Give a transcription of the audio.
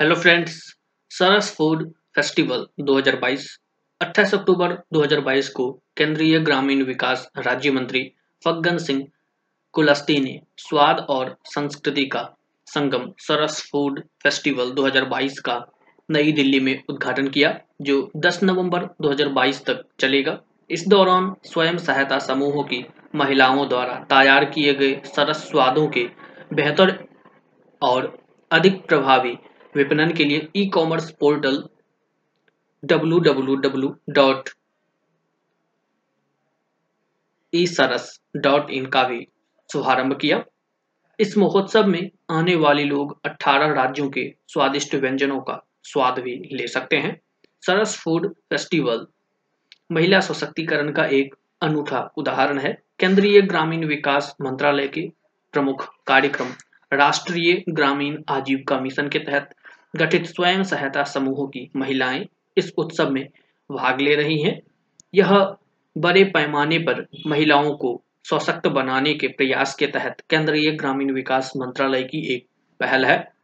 Hello friends Saras food festival 2022 28 अक्टूबर 2022 को केंद्रीय ग्रामीण विकास राज्य मंत्री फग्गन सिंह कुलस्ती ने स्वाद और संस्कृति का संगम सरस फ़ूड फेस्टिवल 2022 का नई दिल्ली में उद्घाटन किया, जो 10 नवंबर 2022 तक चलेगा। इस दौरान स्वयं सहायता समूहों की महिलाओं द्वारा तैयार किए गए सरस स्वादों के बेहतर और अधिक प्रभावी विपणन के लिए ई कॉमर्स पोर्टल www.esaras.in का भी शुभारंभ किया। इस महोत्सव में आने वाले लोग 18 राज्यों के स्वादिष्ट व्यंजनों का स्वाद भी ले सकते हैं। सरस फ़ूड फेस्टिवल महिला सशक्तिकरण का एक अनूठा उदाहरण है। केंद्रीय ग्रामीण विकास मंत्रालय के प्रमुख कार्यक्रम राष्ट्रीय ग्रामीण आजीविका मिशन के तहत गठित स्वयं सहायता समूहों की महिलाएँ इस उत्सव में भाग ले रही हैं। यह बड़े पैमाने पर महिलाओं को सशक्त बनाने के प्रयास के तहत केंद्रीय ग्रामीण विकास मंत्रालय की एक पहल है।